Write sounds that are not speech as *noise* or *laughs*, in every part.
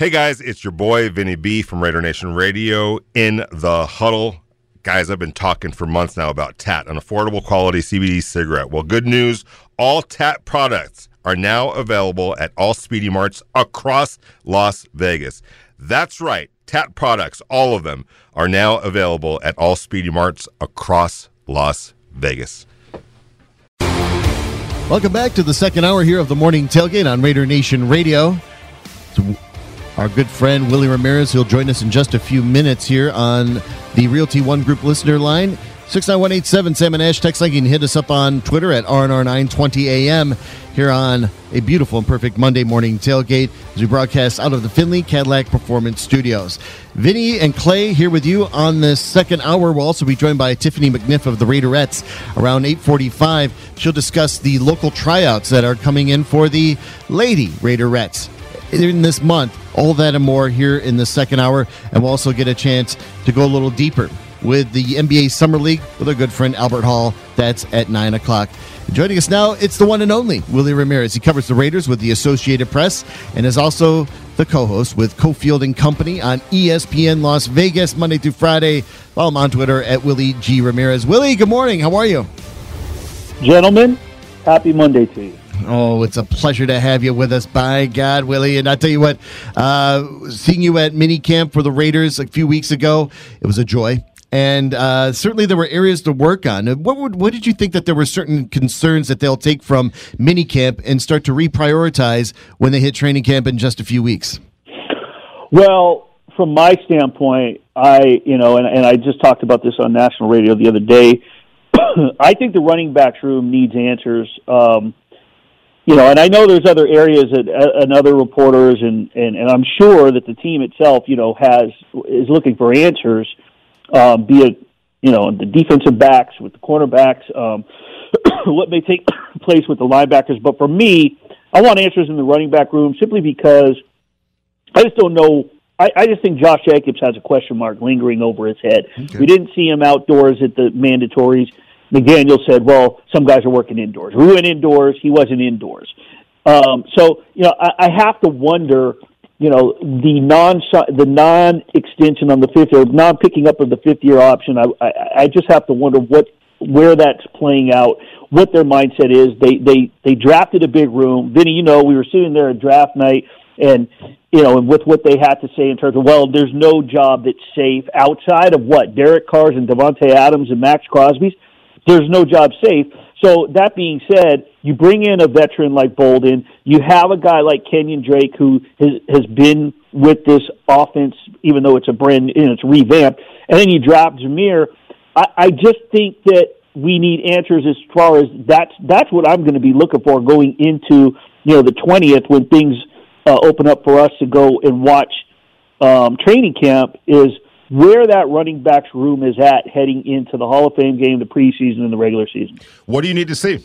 Hey guys, it's your boy Vinny B from Raider Nation Radio in the huddle. Guys, I've been talking for months now about TAT, an affordable quality CBD cigarette. Well, good news all TAT products are now available at all Speedy Marts across Las Vegas. That's right, TAT products, all of them, are now available at all Speedy Marts across Las Vegas. Welcome back to the second hour here of the morning tailgate on Raider Nation Radio. Our good friend Willie Ramirez, he'll join us in just a few minutes here on the Realty One Group listener line. 69187 Salmon Ash text line. You can hit us up on Twitter at RNR920 AM here on a beautiful and perfect Monday morning tailgate as we broadcast out of the Findlay Cadillac Performance Studios. Vinny and Clay here with you on this second hour. We'll also be joined by Tiffany McNiff of the Raiderettes around 845. She'll discuss the local tryouts that are coming in for the Lady Raiderettes in this month. All that and more here in the second hour. And we'll also get a chance to go a little deeper with the NBA Summer League with our good friend Albert Hall. That's at 9 o'clock. Joining us now, it's the one and only Willie Ramirez. He covers the Raiders with the Associated Press and is also the co-host with Cofield and Company on ESPN Las Vegas Monday through Friday. Follow him on Twitter at Willie G Ramirez. Willie, good morning. How are you? Gentlemen, happy Monday to you. Oh, it's a pleasure to have you with us. By God, Willie. And I tell you what, uh, seeing you at mini camp for the Raiders a few weeks ago, it was a joy. And uh, certainly there were areas to work on. What would, what did you think that there were certain concerns that they'll take from mini camp and start to reprioritize when they hit training camp in just a few weeks? Well, from my standpoint, I you know, and, and I just talked about this on national radio the other day. *coughs* I think the running backs room needs answers. Um, you know, and I know there's other areas that uh, and other reporters and, and and I'm sure that the team itself, you know, has is looking for answers, um, be it you know the defensive backs with the cornerbacks, um, *coughs* what may take *coughs* place with the linebackers. But for me, I want answers in the running back room simply because I just don't know. I, I just think Josh Jacobs has a question mark lingering over his head. Okay. We didn't see him outdoors at the mandatories. McDaniel said, "Well, some guys are working indoors. We went indoors. He wasn't indoors." Um, so you know, I, I have to wonder. You know, the non the non extension on the fifth year, non picking up of the fifth year option. I, I I just have to wonder what where that's playing out, what their mindset is. They they they drafted a big room. Vinny, you know, we were sitting there at draft night, and you know, and with what they had to say in terms of, well, there's no job that's safe outside of what Derek Carr's and Davante Adams and Maxx Crosby's there's no job safe. So that being said, you bring in a veteran like Bolden. You have a guy like Kenyon Drake who has has been with this offense, even though it's a brand, know, it's revamped. And then you drop Zamir. I, I just think that we need answers as far as that's that's what I'm going to be looking for going into you know the 20th when things uh, open up for us to go and watch um, training camp is where that running backs room is at heading into the Hall of Fame game, the preseason, and the regular season. What do you need to see?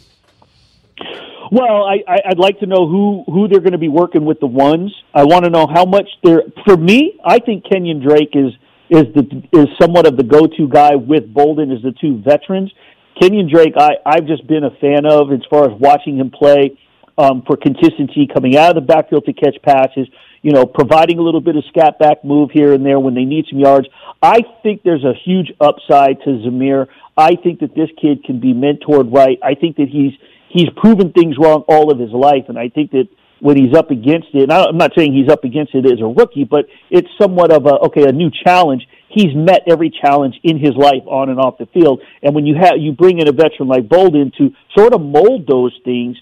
Well, I, I'd like to know who who they're going to be working with the ones. I want to know how much they're. For me, I think Kenyon Drake is is the is somewhat of the go to guy with Bolden as the two veterans. Kenyon Drake, I I've just been a fan of as far as watching him play um, for consistency, coming out of the backfield to catch passes you know, providing a little bit of scat back move here and there when they need some yards. I think there's a huge upside to Zamir. I think that this kid can be mentored right. I think that he's he's proven things wrong all of his life, and I think that when he's up against it, and I'm not saying he's up against it as a rookie, but it's somewhat of a okay, a new challenge. He's met every challenge in his life on and off the field, and when you have you bring in a veteran like Bolden to sort of mold those things,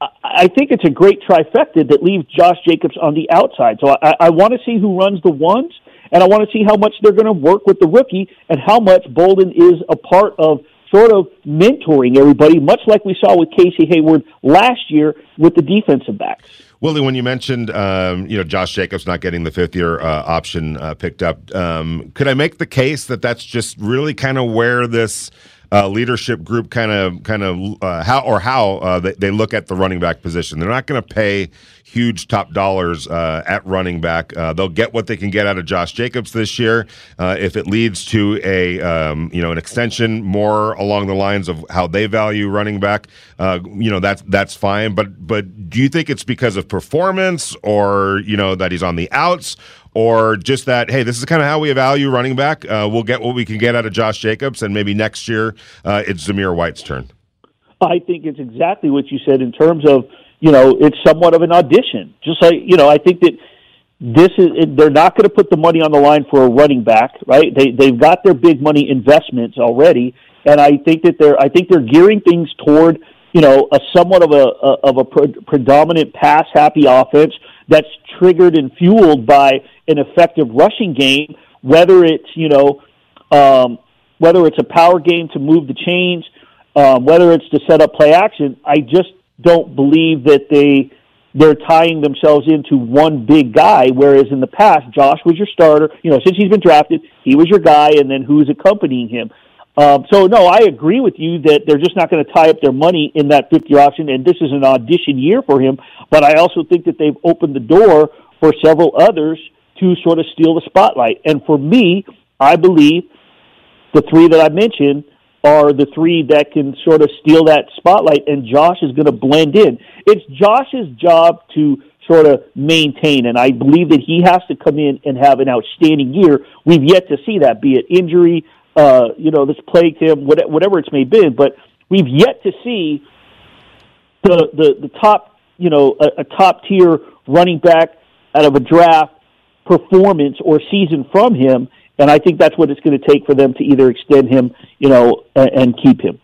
I think it's a great trifecta that leaves Josh Jacobs on the outside. So I, I want to see who runs the ones, and I want to see how much they're going to work with the rookie and how much Bolden is a part of sort of mentoring everybody, much like we saw with Casey Hayward last year with the defensive backs. Willie, when you mentioned um, you know Josh Jacobs not getting the fifth year uh, option uh, picked up, um, could I make the case that that's just really kind of where this uh, leadership group kind of kind of uh, how or how uh, they, they, look at the running back position. They're not going to pay huge top dollars uh, at running back. Uh, they'll get what they can get out of Josh Jacobs this year. Uh, if it leads to a um, you know an extension more along the lines of how they value running back, you know that's that's fine. But but do you think it's because of performance or you know that he's on the outs? Or just that hey this is kind of how we value running back. Uh, we'll get what we can get out of josh jacobs and maybe next year uh, it's zamir white's turn. I think it's exactly what you said in terms of you know it's somewhat of an audition. Just like you know i think that this is they're not going to put the money on the line for a running back right? They they've got their big money investments already and i think that they're i think they're gearing things toward you know a somewhat of a, of a pre- predominant pass happy offense that's triggered and fueled by an effective rushing game, whether it's you know um, whether it's a power game to move the chains, um, whether it's to set up play action. I just don't believe that they they're tying themselves into one big guy. Whereas in the past, Josh was your starter. You know, since he's been drafted, he was your guy, and then who's accompanying him. Um, so no, I agree with you that they're just not going to tie up their money in that fifth year option, and this is an audition year for him. But I also think that they've opened the door for several others to sort of steal the spotlight. And for me, I believe the three that I mentioned are the three that can sort of steal that spotlight, and Josh is going to blend in. It's Josh's job to sort of maintain, and I believe that he has to come in and have an outstanding year. We've yet to see that, be it injury, uh, you know, this plagued him, whatever it's may be, but we've yet to see the the, the top, you know, a, a top tier running back out of a draft performance or season from him. And I think that's what it's going to take for them to either extend him, you know, and, and keep him.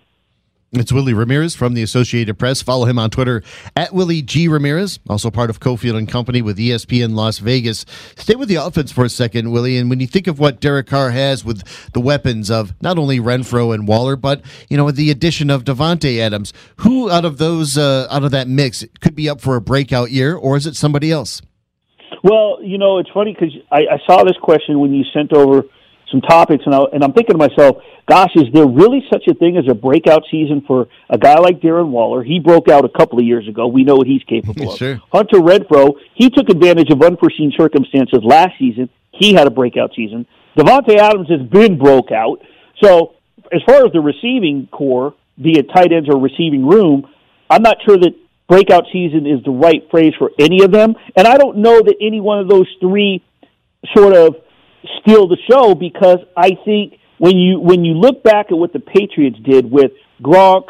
It's Willie Ramirez from the Associated Press. Follow him on Twitter at Willie G. Ramirez, also part of Cofield and Company with ESPN Las Vegas. Stay with the offense for a second, Willie. And when you think of what Derek Carr has with the weapons of not only Renfrow and Waller, but you know, the addition of Davante Adams, who out of those uh, out of that mix could be up for a breakout year, or is it somebody else? Well, you know, it's funny because I, I saw this question when you sent over some topics, and, I, and I'm thinking to myself, gosh, is there really such a thing as a breakout season for a guy like Darren Waller? He broke out a couple of years ago. We know what he's capable *laughs* of. sure. Hunter Renfrow, he took advantage of unforeseen circumstances last season. He had a breakout season. Davante Adams has been broke out. So as far as the receiving core, be it tight ends or receiving room, I'm not sure that breakout season is the right phrase for any of them. And I don't know that any one of those three sort of steal the show because I think when you when you look back at what the Patriots did with Gronk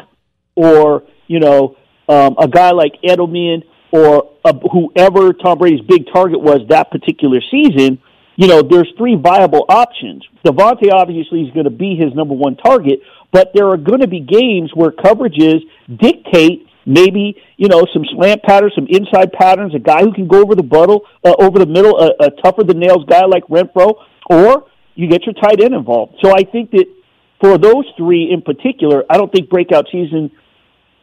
or you know um, a guy like Edelman or uh, whoever Tom Brady's big target was that particular season, you know there's three viable options. Davante obviously is going to be his number one target, but there are going to be games where coverages dictate maybe you know some slant patterns, some inside patterns, a guy who can go over the buttle, uh, over the middle, a, a tougher than nails guy like Renfrow, or you get your tight end involved. So I think that for those three in particular, I don't think breakout season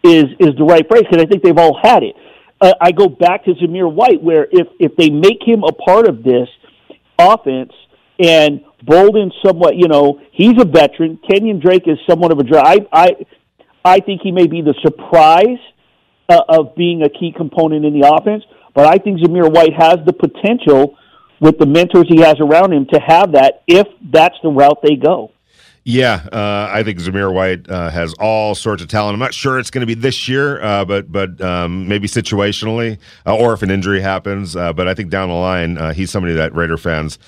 is is the right phrase because I think they've all had it. Uh, I go back to Zamir White, where if if they make him a part of this offense and Bolden somewhat, you know, he's a veteran. Kenyon Drake is somewhat of a dry. I I, I think he may be the surprise uh, of being a key component in the offense. But I think Zamir White has the potential with the mentors he has around him to have that if that's the route they go. Yeah, uh, I think Zamir White uh, has all sorts of talent. I'm not sure it's going to be this year, uh, but but um, maybe situationally, uh, or if an injury happens. Uh, but I think down the line, uh, he's somebody that Raider fans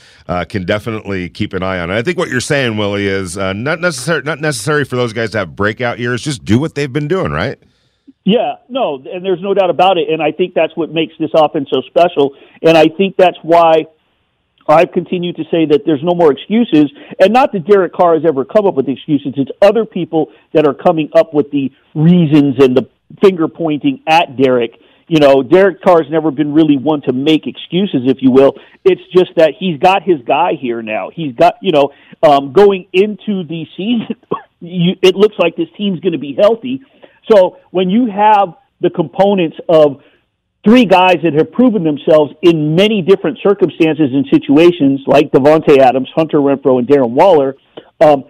can definitely keep an eye on. And I think what you're saying, Willie, is not necessary not necessary for those guys to have breakout years. Just do what they've been doing, right? Yeah, no, and there's no doubt about it. And I think that's what makes this offense so special. And I think that's why I've continued to say that there's no more excuses. And not that Derek Carr has ever come up with excuses. It's other people that are coming up with the reasons and the finger pointing at Derek. You know, Derek Carr's never been really one to make excuses, if you will. It's just that he's got his guy here now. He's got, you know, um, going into the season, *laughs* you, it looks like this team's going to be healthy so when you have the components of three guys that have proven themselves in many different circumstances and situations, like Davante Adams, Hunter Renfrow, and Darren Waller, um,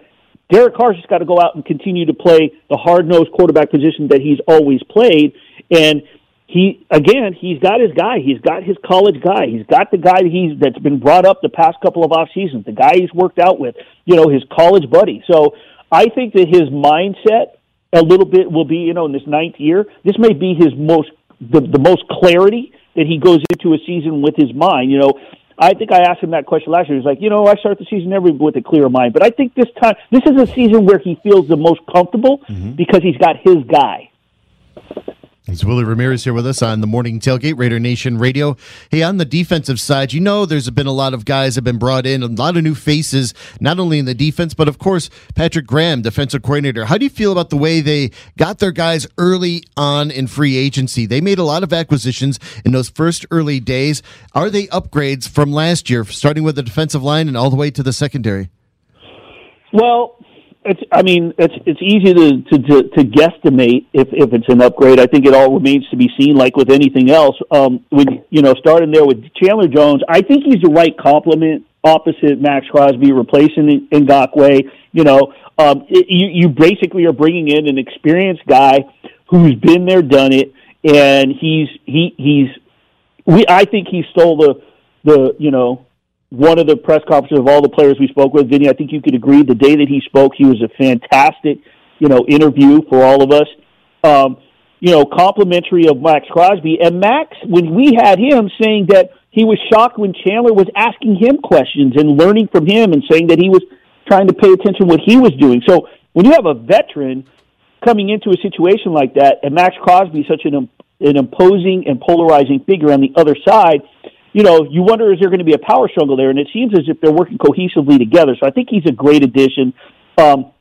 Derek Carr's just got to go out and continue to play the hard nosed quarterback position that he's always played. And he again, he's got his guy. He's got his college guy. He's got the guy he's that's been brought up the past couple of off seasons. The guy he's worked out with, you know, his college buddy. So I think that his mindset a little bit will be, you know, in this ninth year. This may be his most the, the most clarity that he goes into a season with his mind. You know, I think I asked him that question last year. He's like, you know, I start the season every with a clear mind, but I think this time, this is a season where he feels the most comfortable mm-hmm. because he's got his guy. It's Willie Ramirez here with us on the Morning Tailgate, Raider Nation Radio. Hey, on the defensive side, you know there's been a lot of guys have been brought in, a lot of new faces, not only in the defense, but of course Patrick Graham, defensive coordinator. How do you feel about the way they got their guys early on in free agency? They made a lot of acquisitions in those first early days. Are they upgrades from last year, starting with the defensive line and all the way to the secondary? Well, it's. I mean, it's it's easy to, to to to guesstimate if if it's an upgrade. I think it all remains to be seen. Like with anything else, um, when you know, starting there with Chandler Jones, I think he's the right complement opposite Maxx Crosby, replacing Ngakoue. You know, um, it, you you basically are bringing in an experienced guy who's been there, done it, and he's he he's we. I think he stole the the you know one of the press conferences of all the players we spoke with, Vinny, I think you could agree the day that he spoke, he was a fantastic, you know, interview for all of us. Um, you know, complimentary of Maxx Crosby. And Max, when we had him saying that he was shocked when Chandler was asking him questions and learning from him and saying that he was trying to pay attention to what he was doing. So when you have a veteran coming into a situation like that, and Maxx Crosby such an an imposing and polarizing figure on the other side, you know, you wonder is there going to be a power struggle there? And it seems as if they're working cohesively together. So I think he's a great addition. Um,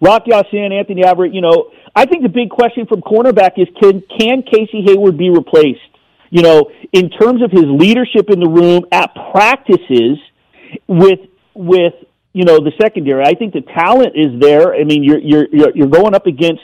Rock Ya-Sin, Anthony Averett, you know, I think the big question from cornerback is can can Casey Hayward be replaced? You know, in terms of his leadership in the room at practices with with you know the secondary, I think the talent is there. I mean, you're you're you're going up against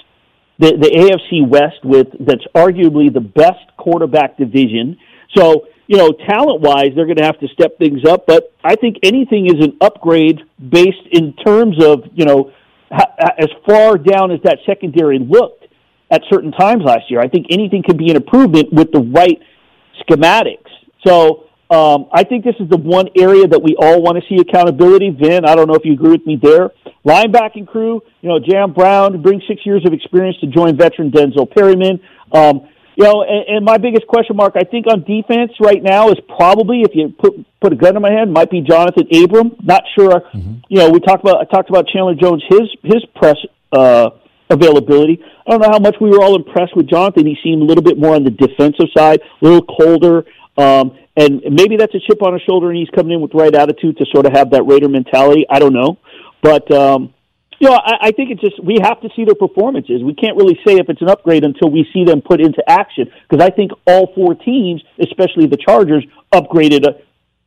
the the AFC West with that's arguably the best quarterback division. So you know, talent wise, they're going to have to step things up. But I think anything is an upgrade based in terms of, you know, as far down as that secondary looked at certain times last year. I think anything could be an improvement with the right schematics. So um, I think this is the one area that we all want to see accountability. Vin, I don't know if you agree with me there. Linebacking crew, you know, Jayon Brown brings six years of experience to join veteran Denzel Perryman. Um, you know, and, and my biggest question mark, I think, on defense right now is probably, if you put put a gun in my hand, might be Jonathan Abram. Not sure. Mm-hmm. You know, we talked about I talked about Chandler Jones, his his press uh, availability. I don't know how much we were all impressed with Jonathan. He seemed a little bit more on the defensive side, a little colder. Um, and maybe that's a chip on his shoulder, and he's coming in with the right attitude to sort of have that Raider mentality. I don't know, but um, you know, I, I think it's just we have to see their performances. We can't really say if it's an upgrade until we see them put into action. Because I think all four teams, especially the Chargers, upgraded uh,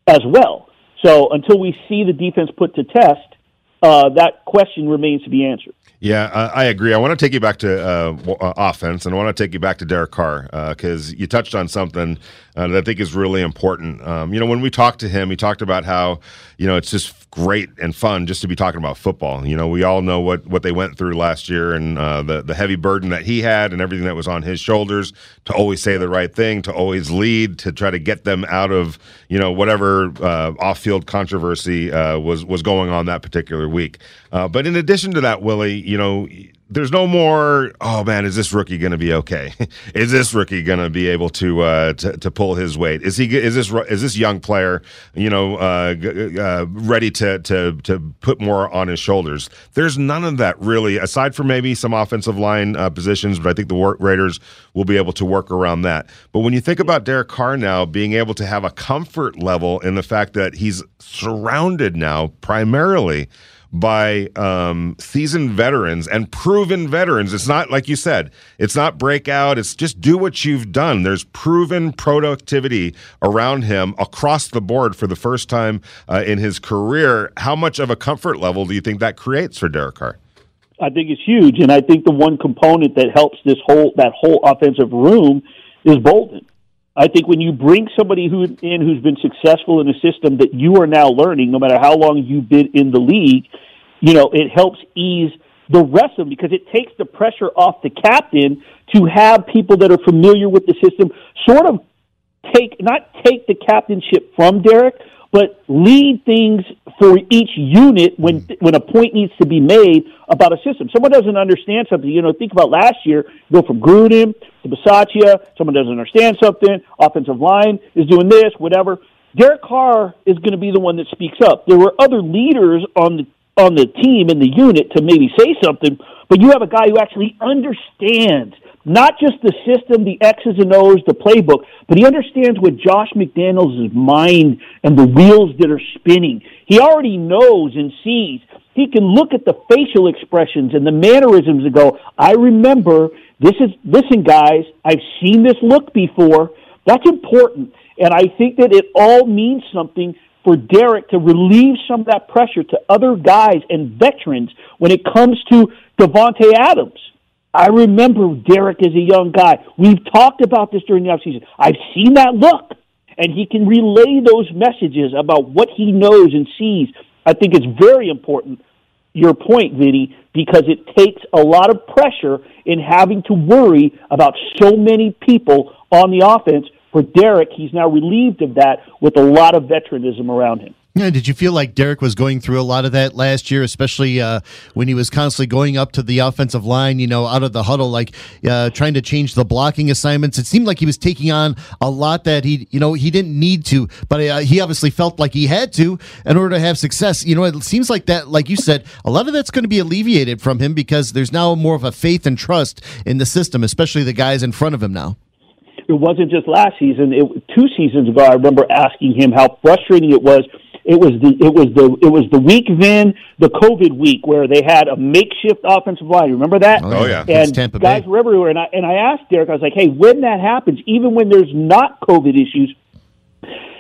as well. So until we see the defense put to test, uh, that question remains to be answered. Yeah, I agree. I want to take you back to uh, uh, offense, and I want to take you back to Derek Carr because uh, you touched on something uh, that I think is really important. Um, you know, when we talked to him, he talked about how you know it's just great and fun just to be talking about football. You know, we all know what what they went through last year and uh, the the heavy burden that he had and everything that was on his shoulders to always say the right thing, to always lead, to try to get them out of you know whatever uh, off field controversy uh, was was going on that particular week. Uh, but in addition to that, Willie, you know there's no more. Oh man, is this rookie going to be okay? *laughs* is this rookie going to be able to, uh, to to pull his weight? Is he? Is this is this young player? You know, uh, uh, ready to to to put more on his shoulders? There's none of that really, aside from maybe some offensive line uh, positions. But I think the Raiders will be able to work around that. But when you think about Derek Carr now being able to have a comfort level in the fact that he's surrounded now primarily by um, seasoned veterans and proven veterans. It's not like you said, it's not breakout. It's just do what you've done. There's proven productivity around him across the board for the first time uh, in his career. How much of a comfort level do you think that creates for Derek Carr? I think it's huge, and I think the one component that helps this whole that whole offensive room is Bolden. I think when you bring somebody who in who's been successful in a system that you are now learning, no matter how long you've been in the league, you know, it helps ease the rest of them because it takes the pressure off the captain to have people that are familiar with the system sort of take not take the captainship from Derek, but lead things for each unit when mm. when a point needs to be made about a system. Someone doesn't understand something. You know, think about last year. Go from Gruden to Bisaccia. Someone doesn't understand something. Offensive line is doing this, whatever. Derek Carr is going to be the one that speaks up. There were other leaders on the on the team in the unit to maybe say something, but you have a guy who actually understands not just the system, the X's and O's, the playbook, but he understands what Josh McDaniels' mind and the wheels that are spinning. He already knows and sees. He can look at the facial expressions and the mannerisms and go, I remember this is, listen guys, I've seen this look before. That's important. And I think that it all means something for Derek to relieve some of that pressure to other guys and veterans when it comes to Davante Adams. I remember Derek as a young guy. We've talked about this during the offseason. I've seen that look. And he can relay those messages about what he knows and sees. I think it's very important, your point, Vinny, because it takes a lot of pressure in having to worry about so many people on the offense for Derek, he's now relieved of that with a lot of veteranism around him. Yeah, did you feel like Derek was going through a lot of that last year, especially uh, when he was constantly going up to the offensive line, you know, out of the huddle, like uh, trying to change the blocking assignments? It seemed like he was taking on a lot that he, you know, he didn't need to, but uh, he obviously felt like he had to in order to have success. You know, it seems like that, like you said, a lot of that's going to be alleviated from him because there's now more of a faith and trust in the system, especially the guys in front of him now it wasn't just last season. It, two seasons ago, I remember asking him how frustrating it was. It was the it was the it was the week then the COVID week where they had a makeshift offensive line. Remember that? Oh yeah, and guys were everywhere. And I and I asked Derek, I was like, hey, when that happens, even when there's not COVID issues,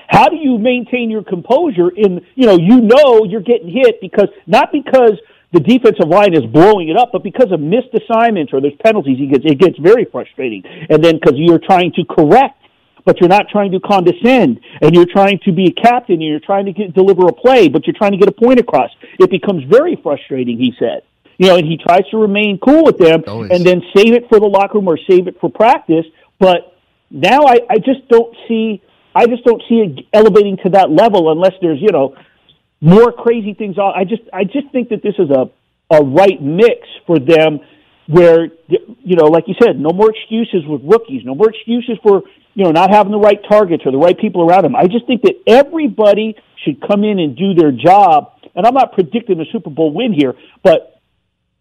how do you maintain your composure in you know you know you're getting hit because not because the defensive line is blowing it up, but because of missed assignments or there's penalties, it gets, it gets very frustrating. And then because you're trying to correct, but you're not trying to condescend, and you're trying to be a captain, and you're trying to get, deliver a play, but you're trying to get a point across. It becomes very frustrating, he said. You know, and he tries to remain cool with them Always. and then save it for the locker room or save it for practice. But now I, I just don't see I just don't see it elevating to that level unless there's, you know, more crazy things. I just I just think that this is a a right mix for them where you know like you said no more excuses with rookies no more excuses for you know not having the right targets or the right people around them i just think that everybody should come in and do their job and i'm not predicting a super bowl win here but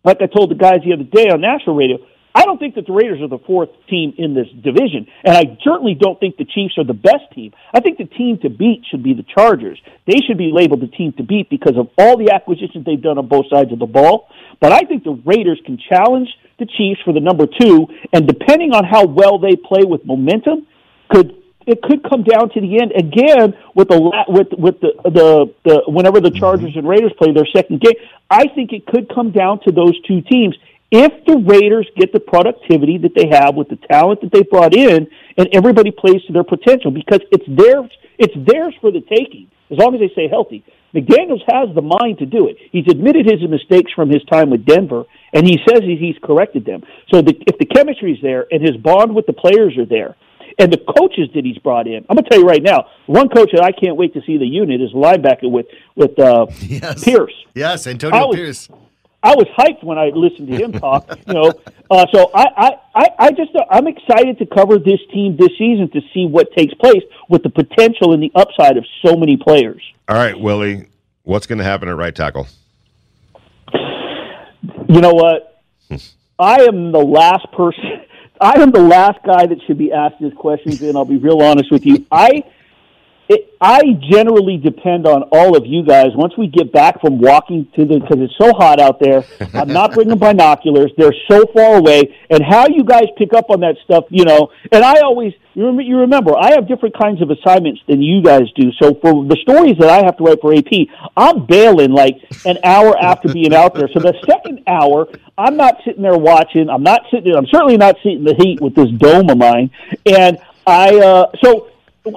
like i told the guys the other day on national radio I don't think that the Raiders are the fourth team in this division, and I certainly don't think the Chiefs are the best team. I think the team to beat should be the Chargers. They should be labeled the team to beat because of all the acquisitions they've done on both sides of the ball. But I think the Raiders can challenge the Chiefs for the number two, and depending on how well they play with momentum, could it could come down to the end again with the with with the the, the whenever the Chargers mm-hmm. and Raiders play their second game. I think it could come down to those two teams if the Raiders get the productivity that they have with the talent that they brought in, and everybody plays to their potential, because it's theirs, it's theirs for the taking as long as they stay healthy. McDaniels has the mind to do it. He's admitted his mistakes from his time with Denver, and he says he's corrected them. So the, if the chemistry is there and his bond with the players are there, and the coaches that he's brought in, I'm going to tell you right now, one coach that I can't wait to see the unit is linebacker with with uh, *laughs* yes. Pierce. Yes, Antonio was, Pierce. I was hyped when I listened to him talk. *laughs* you know, uh, so I, I, I just uh, I'm excited to cover this team this season to see what takes place with the potential and the upside of so many players. All right, Willie, what's going to happen at right tackle? You know what? I am the last person. I am the last guy that should be asked these questions, and I'll be real honest with you. I it, I generally depend on all of you guys. Once we get back from walking to the, because it's so hot out there, *laughs* I'm not bringing binoculars. They're so far away. And how you guys pick up on that stuff, you know, and I always, you remember, you remember, I have different kinds of assignments than you guys do. So for the stories that I have to write for AP, I'm bailing like an hour after being out there. So the *laughs* second hour, I'm not sitting there watching. I'm not sitting, I'm certainly not sitting in the heat with this dome of mine. And I, uh, so,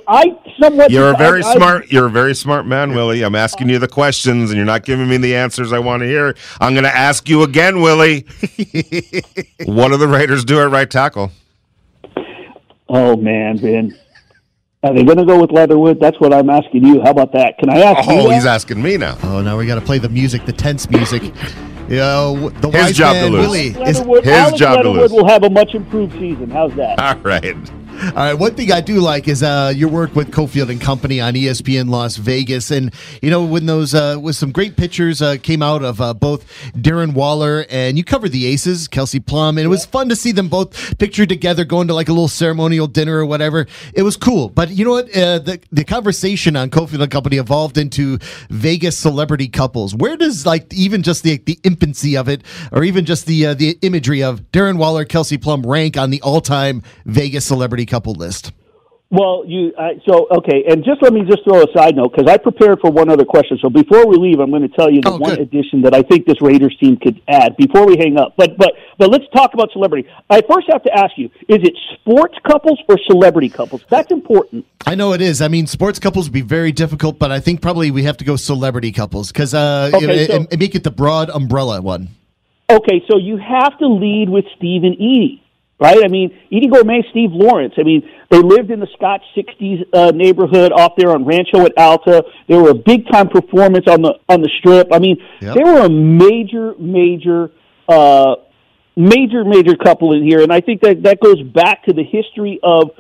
I somewhat. You're a very I- I- smart. You're a very smart man, Willie. I'm asking you the questions, and you're not giving me the answers I want to hear. I'm going to ask you again, Willie. *laughs* what do the Raiders do at right tackle? Oh man, Ben. Are they going to go with Leatherwood? That's what I'm asking you. How about that? Can I ask oh, you? Oh, that? he's asking me now. Oh, now we got to play the music, the tense music. You know, the His wise job to lose. Willie is his Alex job to Leatherwood lose. will have a much improved season. How's that? All right. All right. One thing I do like is uh, your work with Cofield and Company on ESPN Las Vegas, and you know when those uh, with some great pictures uh, came out of uh, both Darren Waller and you covered the Aces, Kelsey Plum, and it was fun to see them both pictured together going to like a little ceremonial dinner or whatever. It was cool. But you know what? Uh, the the conversation on Cofield and Company evolved into Vegas celebrity couples. Where does like even just the the infancy of it, or even just the uh, the imagery of Darren Waller, Kelsey Plum rank on the all time Vegas celebrity couple list? Well, you uh, so okay, and just let me just throw a side note because I prepared for one other question. So before we leave, I'm going to tell you the Oh, one good. addition that I think this Raiders team could add before we hang up. But but but let's talk about celebrity. I first have to ask you: Is it sports couples or celebrity couples? That's important. I know it is. I mean, sports couples would be very difficult, but I think probably we have to go celebrity couples because uh, Okay, you know, so- and, and make it the broad umbrella one. Okay, so you have to lead with Steve and Eydie, right? I mean, Eydie Gormé, Steve Lawrence. I mean, they lived in the Scotch '60s uh, neighborhood off there on Rancho at Alta. They were a big time performance on the on the strip. I mean, Yep. they were a major, major, uh, major, major couple in here, and I think that that goes back to the history of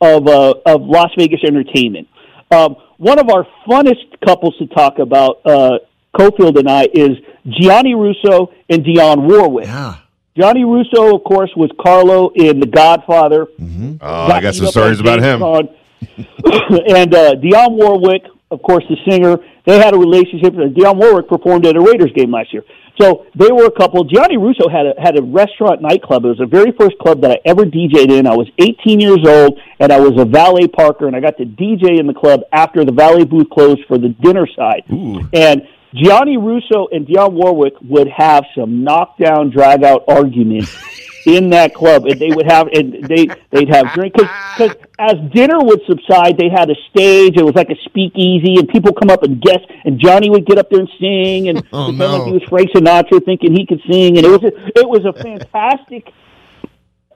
of uh, of Las Vegas entertainment. Um, one of our funnest couples to talk about, uh, Cofield and I, is Gianni Russo and Dionne Warwick. Yeah. Gianni Russo, of course, was Carlo in The Godfather. Oh, I got some stories about him. him. *laughs* and uh, Dionne Warwick, of course, the singer, they had a relationship. and Dionne Warwick performed at a Raiders game last year. So they were a couple. Gianni Russo had a, had a restaurant nightclub. It was the very first club that I ever DJ'd in. I was 18 years old, and I was a valet parker, and I got to DJ in the club after the valet booth closed for the dinner side. And Gianni Russo and Dionne Warwick would have some knockdown, drag out arguments *laughs* in that club, and they would have and they they'd have drink because as dinner would subside, they had a stage. It was like a speakeasy, and people come up and guess, and Gianni would get up there and sing, and *laughs* Oh, no. like he was Frank Sinatra, thinking he could sing, and it was a, it was a fantastic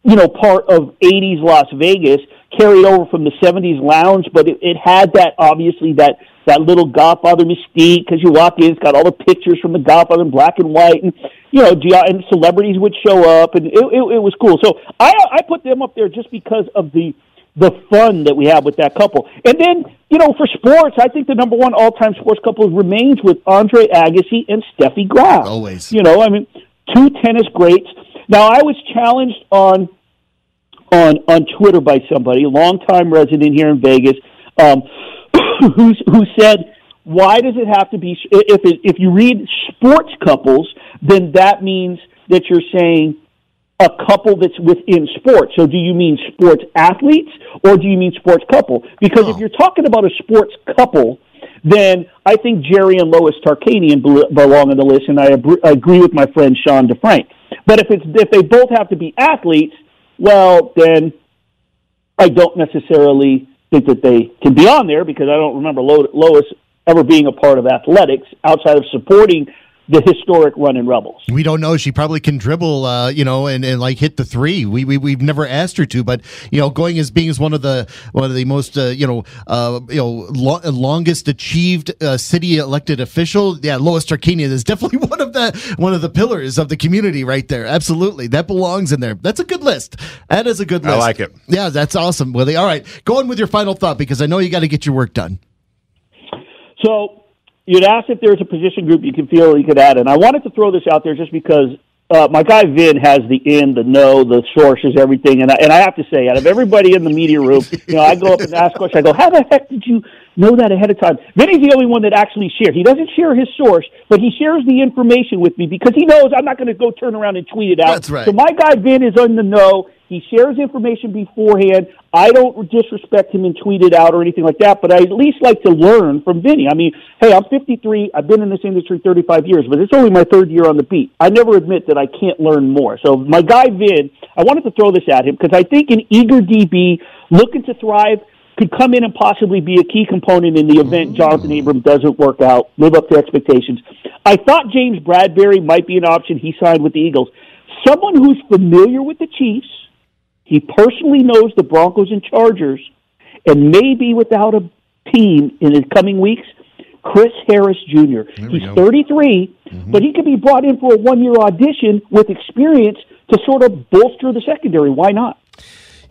you know, part of 80s Las Vegas, carried over from the 70s lounge, but it, it had that, obviously, that, that little Godfather mystique, because you walk in, it's got all the pictures from the Godfather in black and white, and, you know, and celebrities would show up, and it, it, it was cool. So I, I put them up there just because of the, the fun that we have with that couple. And then, you know, for sports, I think the number one all-time sports couple remains with Andre Agassi and Steffi Graf. Always. You know, I mean, two tennis greats. Now, I was challenged on on on Twitter by somebody, a longtime resident here in Vegas, um, *coughs* who who said, "Why does it have to be? If it, if you read sports couples, then that means that you're saying." A couple that's within sports. So, do you mean sports athletes or do you mean sports couple? Because if Oh. you're talking about a sports couple, then I think Jerry and Lois Tarkanian bel- belong on the list, and I abr- I agree with my friend Sean DeFrank. But if it's if they both have to be athletes, well, then I don't necessarily think that they can be on there because I don't remember Lois ever being a part of athletics outside of supporting the historic running Rebels. We don't know. She probably can dribble, uh, you know, and, and like hit the three. We, we we've never asked her to, but you know, going as being as one of the one of the most uh, you know uh, you know lo- longest achieved uh, city elected official. Yeah, Lois Tarkanian is definitely *laughs* one of the one of the pillars of the community right there. Absolutely, that belongs in there. That's a good list. That is a good I like it. Yeah, that's awesome, Willie. All right, go on with your final thought because I know you got to get your work done. So you'd asked if there's a position group you can feel you could add, and I wanted to throw this out there just because uh, my guy Vin has the in, the know, the sources, everything, and I, and I have to say, out of everybody in the media room, you know, I go up and ask questions. I go, "How the heck did you know that ahead of time?" Vinny's the only one that actually shares. He doesn't share his source, but he shares the information with me because he knows I'm not going to go turn around and tweet it out. That's right. So my guy Vin is on the know. He shares information beforehand. I don't disrespect him and tweet it out or anything like that, but I at least like to learn from Vinny. I mean, hey, I'm 53. I've been in this industry 35 years, but it's only my third year on the beat. I never admit that I can't learn more. So my guy Vin, I wanted to throw this at him because I think an eager DB looking to thrive could come in and possibly be a key component in the event mm-hmm. Jonathan Abram doesn't work out, live up to expectations. I thought James Bradberry might be an option. He signed with the Eagles. Someone who's familiar with the Chiefs, he personally knows the Broncos and Chargers, and may be without a team in the coming weeks. Chris Harris Jr. He's 33, but he could be brought in for a one year audition with experience to sort of bolster the secondary. Why not?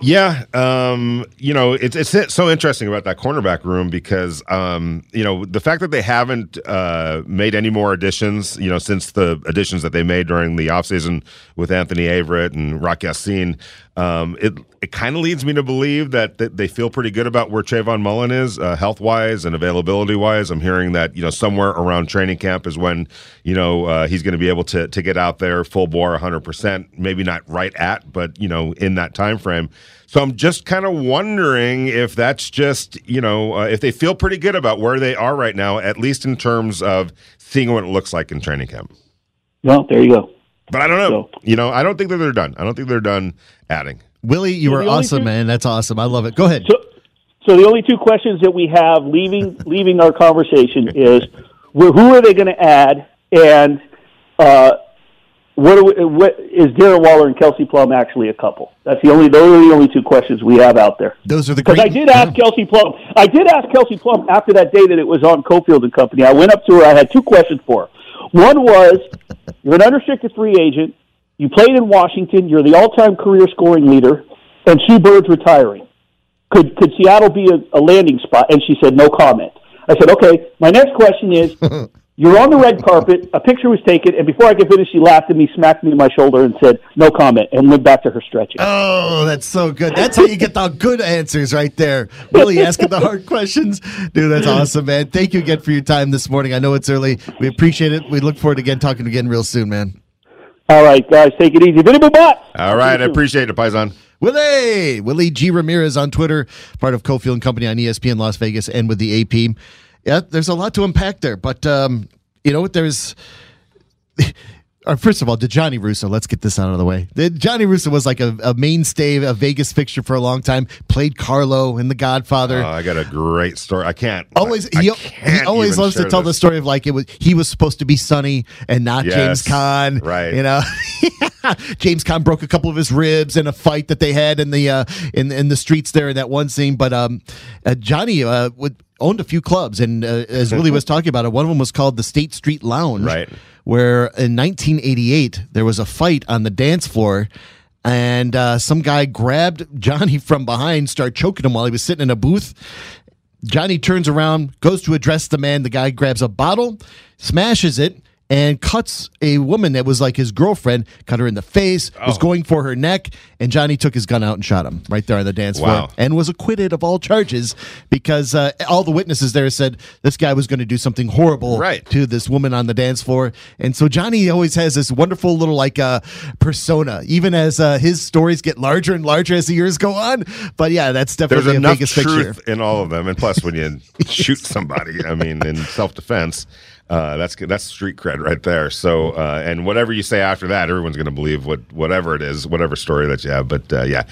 Yeah, um, you know, it's it's so interesting about that cornerback room because um, you know the fact that they haven't uh, made any more additions, you know, since the additions that they made during the offseason with Anthony Averett and Rock Ya-Sin, um, it it kind of leads me to believe that, they feel pretty good about where Trayvon Mullen is, uh, health wise and availability wise. I'm hearing that you know somewhere around training camp is when you know uh, he's going to be able to to get out there full bore, 100. percent Maybe not right at, but you know in that time frame. So I'm just kind of wondering if that's just you know uh, if they feel pretty good about where they are right now, at least in terms of seeing what it looks like in training camp. Well, there you go. But I don't know. So- You know, I don't think that they're done. I don't think they're done adding. Willie, you Yeah, were awesome, thing- man. That's awesome. I love it. Go ahead. So, so the only two questions that we have leaving *laughs* leaving our conversation is wh- who are they going to add, and uh, what, are we, what is Darren Waller and Kelsey Plum actually a couple? That's the only those are the only two questions we have out there. Those are the Because. I did ask *laughs* Kelsey Plum. I did ask Kelsey Plum after that day that it was on Cofield and Company. I went up to her. I had two questions for her. One was, you're an unrestricted free agent. You played in Washington. You're the all-time career scoring leader, and Sue Bird's retiring. Could could Seattle be a, a landing spot? And she said no comment. I said okay. My next question is. *laughs* You're on the red carpet. A picture was taken, and before I could finish, she laughed at me, smacked me in my shoulder, and said, "No comment," and went back to her stretching. Oh, that's so good. That's how you get the good answers right there. Willie asking the hard questions. Dude, that's awesome, man. Thank you again for your time this morning. I know it's early. We appreciate it. We look forward to again talking again real soon, man. All right, guys, take it easy. Vinny Bobot. All right, I appreciate it, Paisan. Willie, Willie G. Ramirez on Twitter, part of Cofield and Company on ESPN Las Vegas and with the AP. Yeah, there's a lot to unpack there, but um, you know what? There's. Uh, first of all, to Gianni Russo, let's get this out of the way. The, Gianni Russo was like a, a mainstay, a Vegas fixture for a long time. Played Carlo in The Godfather. Oh, I got a great story. I can't always I he, can't he always loves to tell the story of like it was he was supposed to be Sonny and not Yes, James Caan. right. You know, *laughs* James Caan broke a couple of his ribs in a fight that they had in the uh, in in the streets there in that one scene. But um, uh, Gianni uh, would. Owned a few clubs, and uh, as Willie *laughs* was talking about it, one of them was called the State Street Lounge, Right. Where in 1988 there was a fight on the dance floor, and uh, some guy grabbed *laughs* Gianni from behind, started choking him while he was sitting in a booth. Gianni turns around, goes to address the man. The guy grabs a bottle, smashes it, and cuts a woman that was like his girlfriend, cut her in the face, was Oh. going for her neck, and Gianni took his gun out and shot him right there on the dance Wow. floor and was acquitted of all charges because uh, all the witnesses there said this guy was going to do something horrible Right. to this woman on the dance floor. And so Gianni always has this wonderful little like uh, persona, even as uh, his stories get larger and larger as the years go on. But yeah, that's definitely a enough truth fixture. in all of them, and plus, when you *laughs* shoot somebody, I mean, in self-defense, uh, that's that's street cred right there. So, uh, and whatever you say after that, everyone's going to believe what whatever it is, whatever story that you have. But uh, yeah,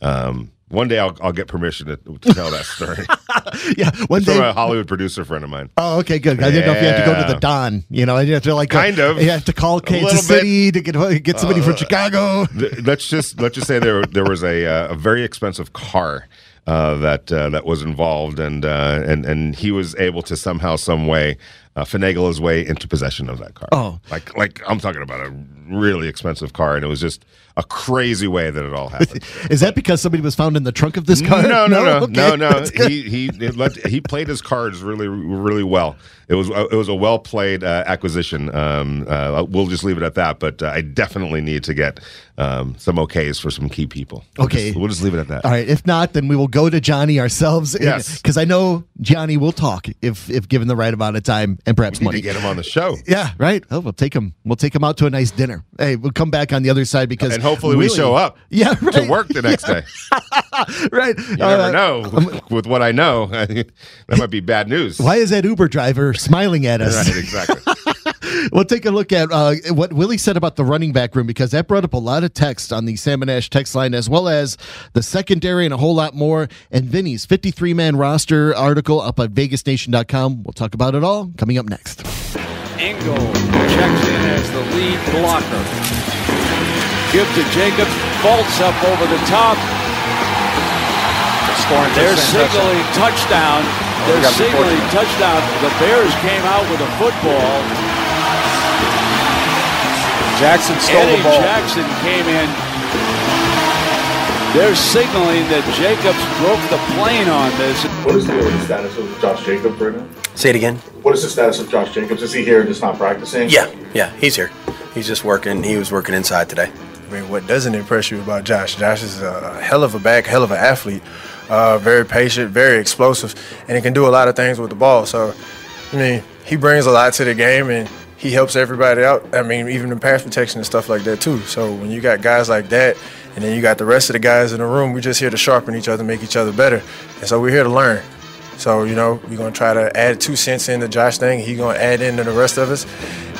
um, one day I'll I'll get permission to, to tell that story *laughs* Yeah, one from day. a Hollywood producer friend of mine. Oh, okay, good. I didn't know if you had to go to the Don. You know, you have to like Kind of. You have to call Kansas bit. Uh, City to get get somebody from Chicago. Th- let's just let's just say there there was a uh, a very expensive car uh, that uh, that was involved, and uh, and and he was able to somehow, some way, uh, finagle his way into possession of that car. Oh. like like I'm talking about a really expensive car, and it was just a crazy way that it all happened. *laughs* Is that because somebody was found in the trunk of this car? No, no, *laughs* no, Okay, no, no. *laughs* He he let, he played his cards really really well. It was it was a well played uh, acquisition. Um, uh, we'll just leave it at that. But uh, I definitely need to get um, some okays for some key people. We'll Okay. just- we'll just leave it at that. All right. If not, then we will go to Gianni ourselves. Yes. Because I know Gianni will talk if if given the right amount of time and perhaps Need money. to get him on the show. yeah, right. Oh, we'll take him. We'll take him out to a nice dinner. Hey, we'll come back on the other side because And hopefully we show up Yeah, right. to work the next day. *laughs* right. You never know. With what I know, *laughs* that might be bad news. Why is that Uber driver smiling at us? Right, exactly. *laughs* we'll take a look at uh, what Willie said about the running back room because that brought up a lot of text on the Salmon Ash text line, as well as the secondary and a whole lot more. And Vinny's 53 man roster article up at VegasNation.com. We'll talk about it all coming up next. Engel checks in as the lead blocker. Give to Jacobs, bolts up over the top. Scoring They're signaling touchdown. They're signaling touchdown. The Bears came out with a football. Jackson stole Eddie the ball. Jackson came in. They're signaling that Jacobs broke the plane on this. What is the uh, status of Josh Jacobs right now? Say it again. What is the status of Josh Jacobs? Is he here just not practicing? Yeah, yeah, he's here. He's just working. He was working inside today. I mean, what doesn't impress you about Josh? Josh is a hell of a back, hell of an athlete. Uh, very patient, very explosive, and he can do a lot of things with the ball. So, I mean, he brings a lot to the game, and he helps everybody out. I mean, even in pass protection and stuff like that too. So when you got guys like that, and then you got the rest of the guys in the room, we're just here to sharpen each other, make each other better, and so we're here to learn. So you know, we're gonna try to add two cents into Josh thing. He's gonna add into the rest of us,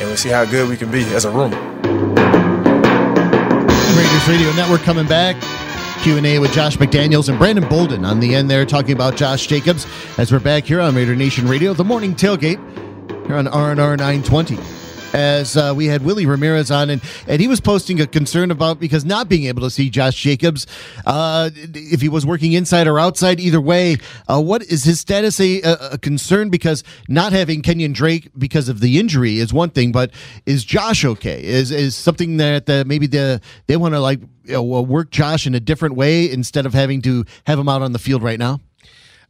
and we'll see how good we can be as a room. Raiders Radio Network coming back. Q&A with Josh McDaniels and Brandon Bolden on the end there talking about Josh Jacobs as we're back here on Raider Nation Radio, the morning tailgate here on RNR 920. As uh, we had Willie Ramirez on, and, and he was posting a concern about because not being able to see Josh Jacobs, uh, if he was working inside or outside, either way, uh, what is his status a, a, concern? Because not having Kenyon Drake because of the injury is one thing, but is Josh okay? Is is something that maybe the they want to like you know, work Josh in a different way instead of having to have him out on the field right now?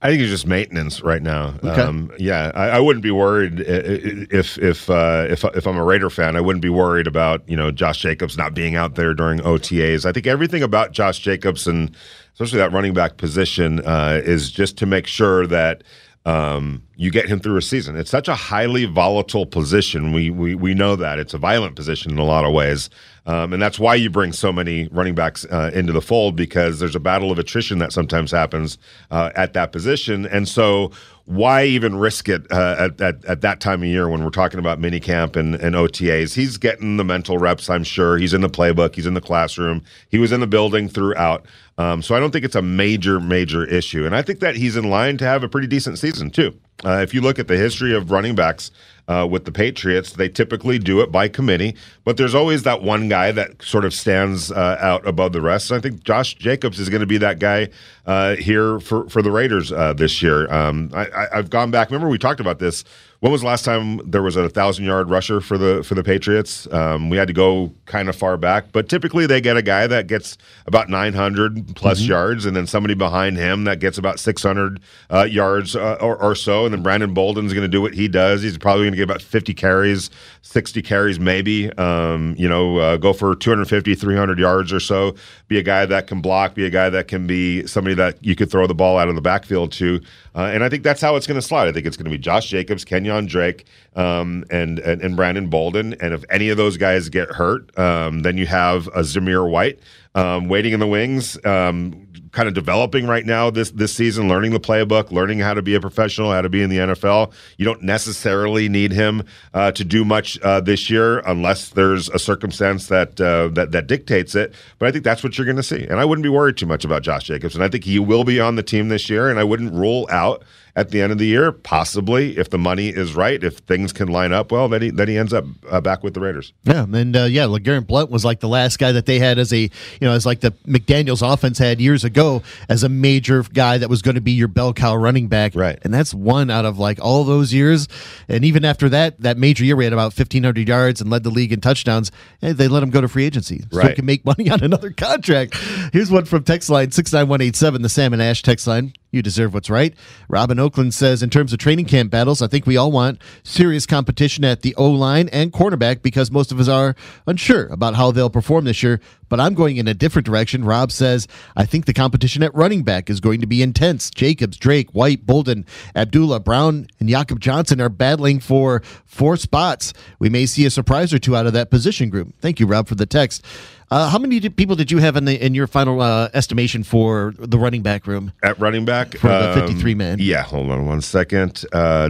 I think it's just maintenance right now. Okay. Um, yeah, I, I wouldn't be worried if if uh, if if I'm a Raider fan. I wouldn't be worried about you know Josh Jacobs not being out there during OTAs. I think everything about Josh Jacobs and especially that running back position uh, is just to make sure that um, you get him through a season. It's such a highly volatile position. We we we know that it's a violent position in a lot of ways. Um, and that's why you bring so many running backs uh, into the fold because there's a battle of attrition that sometimes happens uh, at that position. And so, why even risk it uh, at, at, at that time of year when we're talking about minicamp and, and OTAs? He's getting the mental reps, I'm sure. He's in the playbook, he's in the classroom, he was in the building throughout. Um, so, I don't think it's a major, major issue. And I think that he's in line to have a pretty decent season, too. Uh, if you look at the history of running backs, uh, with the Patriots. They typically do it by committee, but there's always that one guy that sort of stands uh, out above the rest. And I think Josh Jacobs is going to be that guy uh, here for, for the Raiders uh, this year. Um, I, I've gone back. Remember we talked about this. When was the last time there was a thousand yard rusher for the for the Patriots? Um, we had to go kind of far back, but typically they get a guy that gets about 900 plus yards, and then somebody behind him that gets about 600 uh, yards uh, or, or so, and then Brandon Bolden's going to do what he does. He's probably going to get about 50 carries, 60 carries maybe. Um, you know, uh, go for 250, 300 yards or so. Be a guy that can block. Be a guy that can be somebody that you could throw the ball out of the backfield to. Uh, and I think that's how it's going to slide. I think it's going to be Josh Jacobs, Kenyon Drake, um, and, and and Brandon Bolden. And if any of those guys get hurt, um, then you have a Zamir White um, waiting in the wings, um, kind of developing right now this this season, learning the playbook, learning how to be a professional, how to be in the NFL. You don't necessarily need him uh, to do much uh, this year unless there's a circumstance that uh, that that dictates it. But I think that's what you're going to see, and I wouldn't be worried too much about Josh Jacobs. And I think he will be on the team this year, and I wouldn't rule out at the end of the year, possibly if the money is right, if things can line up well, then he then he ends up uh, back with the Raiders. Yeah, and uh, yeah, LeGarrette Blount was like the last guy that they had as a you know as like the McDaniels' offense had years ago as a major guy that was going to be your bell cow running back. Right. and that's one out of like all those years. And even after that, that major year, we had about fifteen hundred yards and led the league in touchdowns. And they let him go to free agency, so he can make money *laughs* on another contract. Here's one from text line six nine one eight seven, the Salmon Ash text line. You deserve what's right. Robin Oakland says, in terms of training camp battles, I think we all want serious competition at the O line and cornerback because most of us are unsure about how they'll perform this year. but I'm going in a different direction. Rob says, I think the competition at running back is going to be intense. Jacobs, Drake, White, Bolden, Abdullah, Brown, and Jakob Johnson are battling for four spots. We may see a surprise or two out of that position group. Thank you, Rob, for the text. Uh, how many people did you have in the in your final uh, estimation for the running back room? At running back for um, the fifty-three man. Yeah, hold on one second. Uh,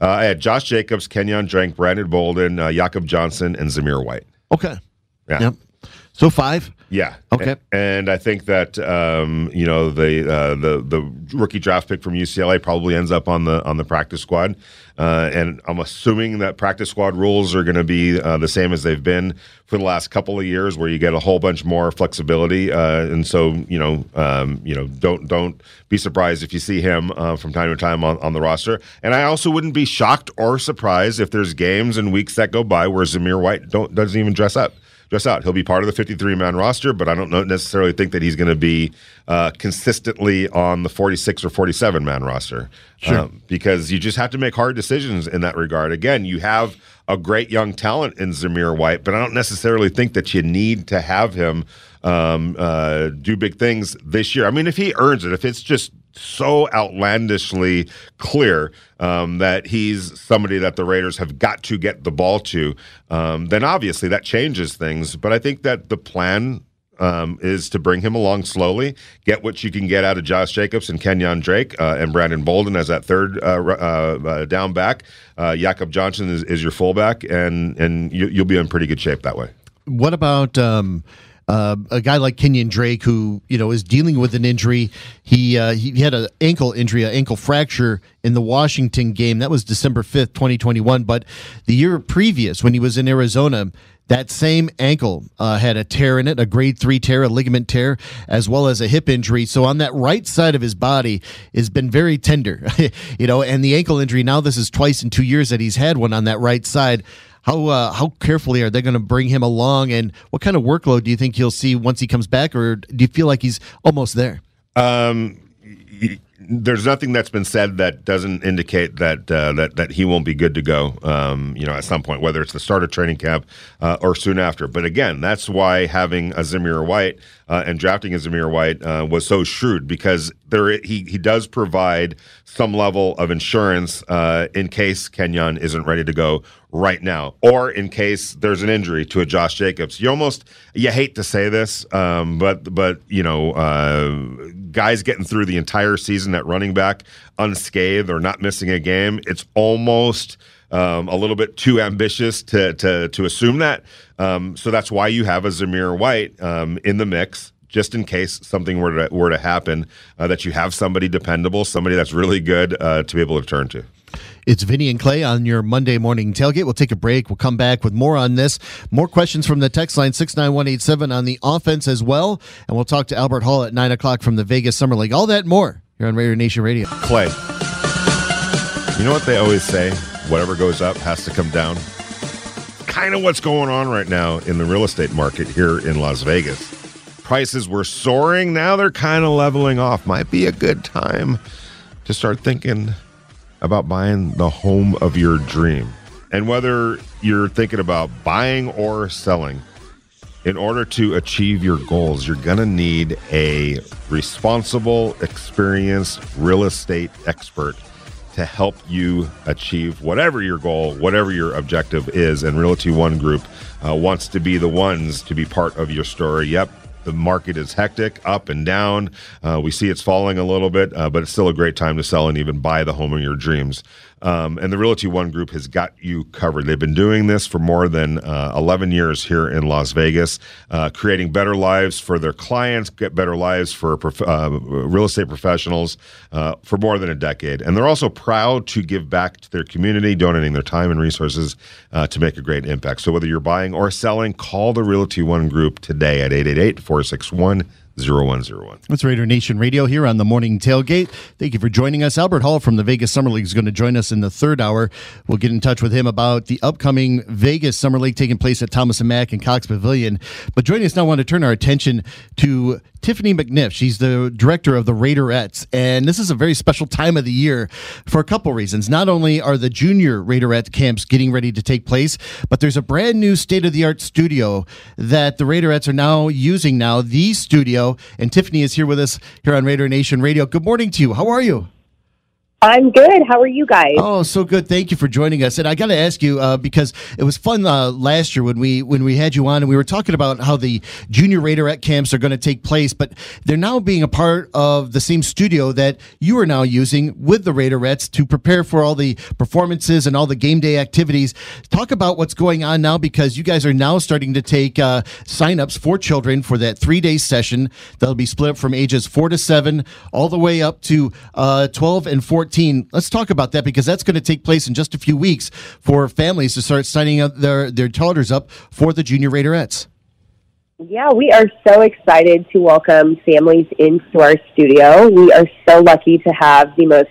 I had Josh Jacobs, Kenyon Drake, Brandon Bolden, uh, Jakob Johnson, and Zamir White. Okay. Yeah. Yep. So five. Yeah. Okay. And I think that um, you know the uh, the the rookie draft pick from UCLA probably ends up on the on the practice squad, uh, and I'm assuming that practice squad rules are going to be uh, the same as they've been for the last couple of years, where you get a whole bunch more flexibility. Uh, and so you know um, you know don't don't be surprised if you see him uh, from time to time on, on the roster. And I also wouldn't be shocked or surprised if there's games and weeks that go by where Zamir White don't doesn't even dress up dress out. He'll be part of the 53 man roster, but I don't know, necessarily think that he's going to be uh, consistently on the 46 or 47 man roster. Sure. because you just have to make hard decisions in that regard. Again, you have a great young talent in Zamir White, but I don't necessarily think that you need to have him um, uh, do big things this year. I mean, if he earns it, if it's just so outlandishly clear um, that he's somebody that the Raiders have got to get the ball to, um, then obviously that changes things. But I think that the plan um, is to bring him along slowly, get what you can get out of Josh Jacobs and Kenyon Drake uh, and Brandon Bolden as that third uh, uh, uh, down back. Uh, Jakob Johnson is, is your fullback, and and you, you'll be in pretty good shape that way. What about um, uh, a guy like Kenyon Drake, who you know is dealing with an injury? He uh, he had an ankle injury, an ankle fracture in the Washington game. That was December fifth, twenty twenty one. But the year previous, when he was in Arizona. That same ankle uh, had a tear in it, a grade three tear, a ligament tear, as well as a hip injury. So on that right side of his body has been very tender, *laughs* you know. And the ankle injury now, this is twice in two years that he's had one on that right side. How uh, how carefully are they going to bring him along, and what kind of workload do you think he'll see once he comes back, or do you feel like he's almost there? Um, there's nothing that's been said that doesn't indicate that uh, that that he won't be good to go. Um, you know, at some point, whether it's the start of training camp uh, or soon after. But again, that's why having a Zamir White uh, and drafting Zamir White uh, was so shrewd because there he he does provide some level of insurance uh, in case Kenyon isn't ready to go right now, or in case there's an injury to a Josh Jacobs. You almost you hate to say this, um, but but you know, uh, guys getting through the entire season at running back unscathed or not missing a game, it's almost. Um, a little bit too ambitious to to to assume that. Um, so that's why you have a Zamir White um, in the mix just in case something were to were to happen, uh, that you have somebody dependable, somebody that's really good uh, to be able to turn to. It's Vinny and Clay on your Monday morning tailgate. We'll take a break. We'll come back with more on this. More questions from the text line 69187 on the offense as well. And we'll talk to Albert Hall at 9 o'clock from the Vegas Summer League. All that more here on Raider Nation Radio. Clay, you know what they always say? Whatever goes up has to come down. Kind of what's going on right now in the real estate market here in Las Vegas. Prices were soaring. Now they're kind of leveling off. Might be a good time to start thinking about buying the home of your dream. And whether you're thinking about buying or selling, in order to achieve your goals, you're going to need a responsible, experienced real estate expert to help you achieve whatever your goal, whatever your objective is. And Realty One Group uh, wants to be the ones to be part of your story. Yep. The market is hectic, up and down. Uh, we see it's falling a little bit, uh, but it's still a great time to sell and even buy the home of your dreams. Um, and the Realty One Group has got you covered. They've been doing this for more than uh, 11 years here in Las Vegas, uh, creating better lives for their clients, get better lives for prof- uh, real estate professionals uh, for more than a decade. And they're also proud to give back to their community, donating their time and resources uh, to make a great impact. So whether you're buying or selling, call the Realty One Group today at 888 461 0101. That's Raider Nation Radio here on the morning tailgate. Thank you for joining us. Albert Hall from the Vegas Summer League is going to join us in the third hour. We'll get in touch with him about the upcoming Vegas Summer League taking place at Thomas and Mack and Cox Pavilion. But joining us now, I want to turn our attention to Tiffany McNiff. She's the director of the Raiderettes, and this is a very special time of the year for a couple reasons. Not only are the junior Raiderette camps getting ready to take place, but there's a brand new state of the art studio that the Raiderettes are now using now, the studio. And Tiffany is here with us here on Raider Nation Radio. Good morning to you. How are you? I'm good. How are you guys? Oh, so good. Thank you for joining us. And I got to ask you uh, because it was fun uh, last year when we when we had you on and we were talking about how the junior Raiderette camps are going to take place, but they're now being a part of the same studio that you are now using with the Raiderettes to prepare for all the performances and all the game day activities. Talk about what's going on now because you guys are now starting to take uh, signups for children for that three day session that'll be split from ages four to seven all the way up to uh, 12 and 14 Let's talk about that because that's going to take place in just a few weeks for families to start signing up their, their toddlers up for the Junior Raiderettes. Yeah, we are so excited to welcome families into our studio. We are so lucky to have the most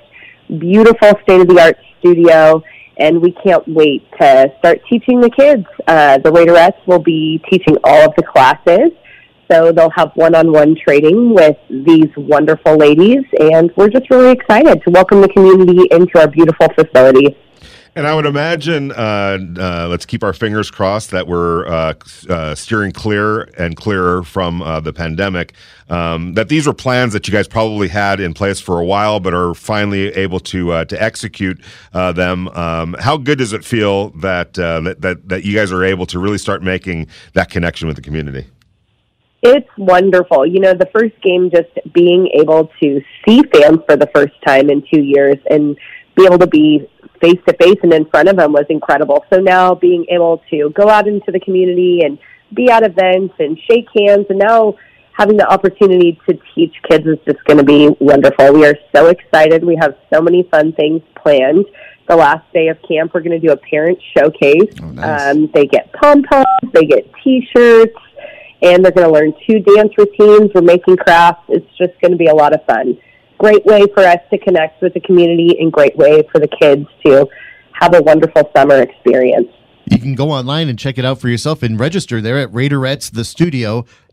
beautiful state of the art studio, and we can't wait to start teaching the kids. Uh, the Raiderettes will be teaching all of the classes. So they'll have one on one training with these wonderful ladies, and we're just really excited to welcome the community into our beautiful facility. And I would imagine, uh, uh, let's keep our fingers crossed that we're uh, uh steering clear and clearer from uh, the pandemic. Um, that these were plans that you guys probably had in place for a while, but are finally able to uh, to execute them. Um, how good does it feel that that that you guys are able to really start making that connection with the community? It's wonderful. You know, the first game, just being able to see fans for the first time in two years and be able to be face to face and in front of them was incredible. So now being able to go out into the community and be at events and shake hands and now having the opportunity to teach kids is just going to be wonderful. We are so excited. We have so many fun things planned. The last day of camp, we're going to do a parent showcase. Oh, nice. um, they get pom poms, they get T-shirts, and they're going to learn two dance routines. We're making crafts. It's just going to be a lot of fun. Great way for us to connect with the community and great way for the kids to have a wonderful summer experience. You can go online and check it out for yourself and register there at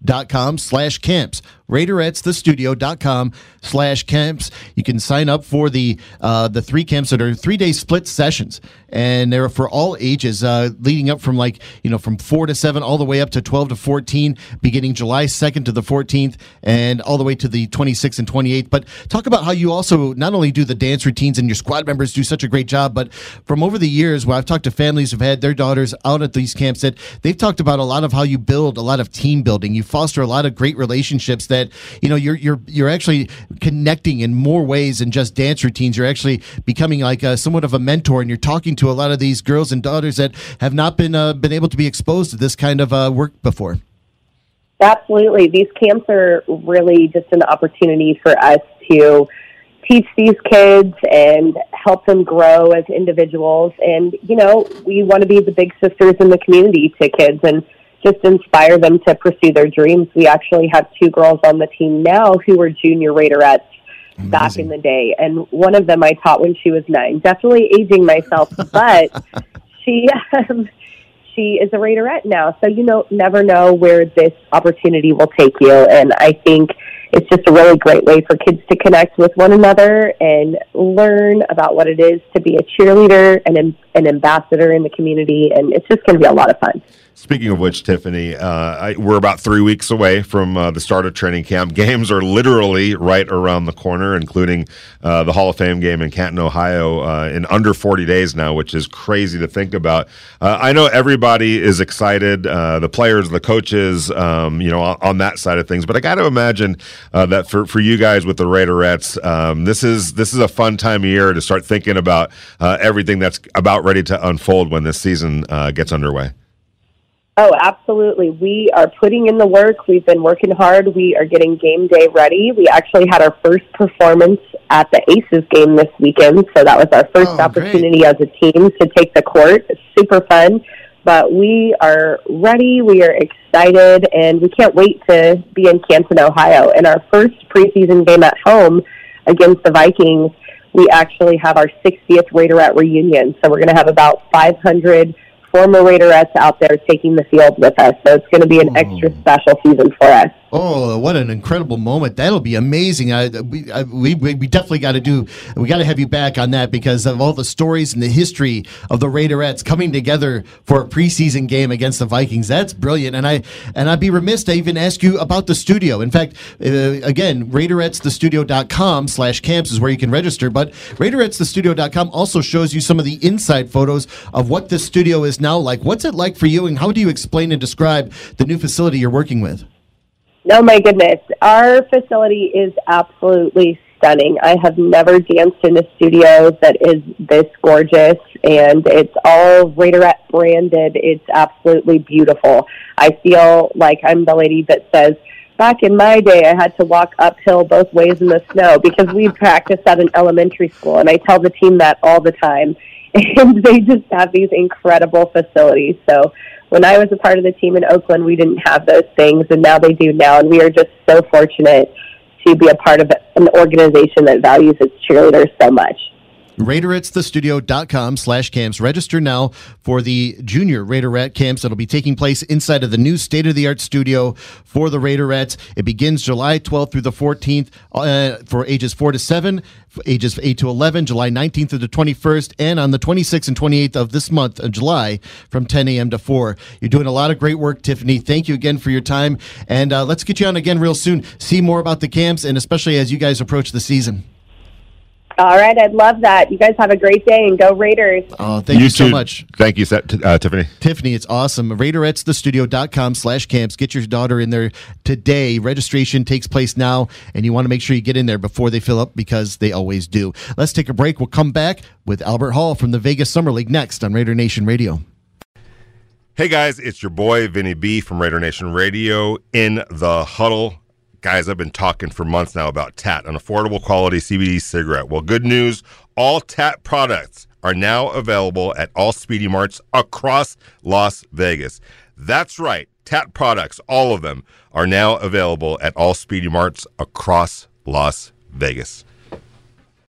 RaiderettesTheStudio.com slash camps raiderettesthestudio.com slash camps. You can sign up for the uh, the three camps that are three day split sessions, and they're for all ages, uh, leading up from like you know from four to seven all the way up to twelve to fourteen, beginning July second to the fourteenth, and all the way to the twenty sixth and twenty eighth. But talk about how you also not only do the dance routines and your squad members do such a great job, but from over the years where I've talked to families who've had their daughters out at these camps, that they've talked about a lot of how you build a lot of team building, you foster a lot of great relationships that you know you're you're you're actually connecting in more ways than just dance routines. You're actually becoming like a, somewhat of a mentor, and you're talking to a lot of these girls and daughters that have not been uh, been able to be exposed to this kind of uh, work before. Absolutely, these camps are really just an opportunity for us to teach these kids and help them grow as individuals. And, you know, we want to be the big sisters in the community to kids. And just inspire them to pursue their dreams. We actually have two girls on the team now who were junior Raiderettes Amazing. back in the day, and one of them I taught when she was nine. Definitely aging myself, *laughs* but she um, she is a Raiderette now. So you know, never know where this opportunity will take you, and I think it's just a really great way for kids to connect with one another and learn about what it is to be a cheerleader and an ambassador in the community, and it's just going to be a lot of fun. Speaking of which, Tiffany, uh, I, we're about three weeks away from uh, the start of training camp. *laughs* Games are literally right around the corner, including uh, the Hall of Fame game in Canton, Ohio, uh, in under 40 days now, which is crazy to think about. Uh, I know everybody is excited, uh, the players, the coaches, um, you know, on, that side of things. But I got to imagine that for, for you guys with the Raiderettes, um, this is this is a fun time of year to start thinking about everything that's about ready to unfold when this season gets underway. Oh, absolutely. We are putting in the work. We've been working hard. We are getting game day ready. We actually had our first performance at the Aces game this weekend, so that was our first oh, opportunity great. as a team to take the court. It's super fun. But we are ready, we are excited, and we can't wait to be in Canton, Ohio. In our first preseason game at home against the Vikings, we actually have our 60th Raiderette reunion. So we're going to have about 500 former Raiderettes out there taking the field with us. So it's going to be an hmm. extra special season for us. Oh, what an incredible moment! That'll be amazing. I, we, I, we, we definitely got to do. We got to have you back on that because of all the stories and the history of the Raiderettes coming together for a preseason game against the Vikings. That's brilliant. And I and I'd be remiss to even ask you about the studio. In fact, uh, again, RaiderettesThestudio.com slash camps is where you can register. But RaiderettesThestudio.com also shows you some of the inside photos of what this studio is now like. What's it like for you, and how do you explain and describe the new facility you're working with? No, my goodness. Our facility is absolutely stunning. I have never danced in a studio that is this gorgeous, and it's all Raiderette branded. It's absolutely beautiful. I feel like I'm the lady that says, back in my day, I had to walk uphill both ways in the snow because we practiced at an elementary school, and I tell the team that all the time. *laughs* And they just have these incredible facilities. So when I was a part of the team in Oakland, we didn't have those things, and now they do now. And we are just so fortunate to be a part of an organization that values its cheerleaders so much. RaiderettesThestudio.com slash camps. Register now for the junior Raiderette camps that'll be taking place inside of the new state of the art studio for the Raiderettes. It begins July 12th through the 14th uh, for ages 4 to 7, ages 8 to 11, July 19th through the 21st, and on the 26th and 28th of this month of July from 10 a.m. to 4. You're doing a lot of great work, Tiffany. Thank you again for your time. And uh, let's get you on again real soon. See more about the camps, and especially as you guys approach the season. All right, I'd love that. You guys have a great day and go Raiders. Oh, thank you, so much. Thank you, uh, Tiffany. Tiffany, it's awesome. RaiderettesThestudio.com slash camps. Get your daughter in there today. Registration takes place now, and you want to make sure you get in there before they fill up because they always do. Let's take a break. We'll come back with Albert Hall from the Vegas Summer League next on Raider Nation Radio. Hey guys, it's your boy Vinny B from Raider Nation Radio in the huddle. Guys, I've been talking for months now about TAT, an affordable quality CBD cigarette. Well, good news all TAT products are now available at all Speedy Marts across Las Vegas. That's right, TAT products, all of them, are now available at all Speedy Marts across Las Vegas.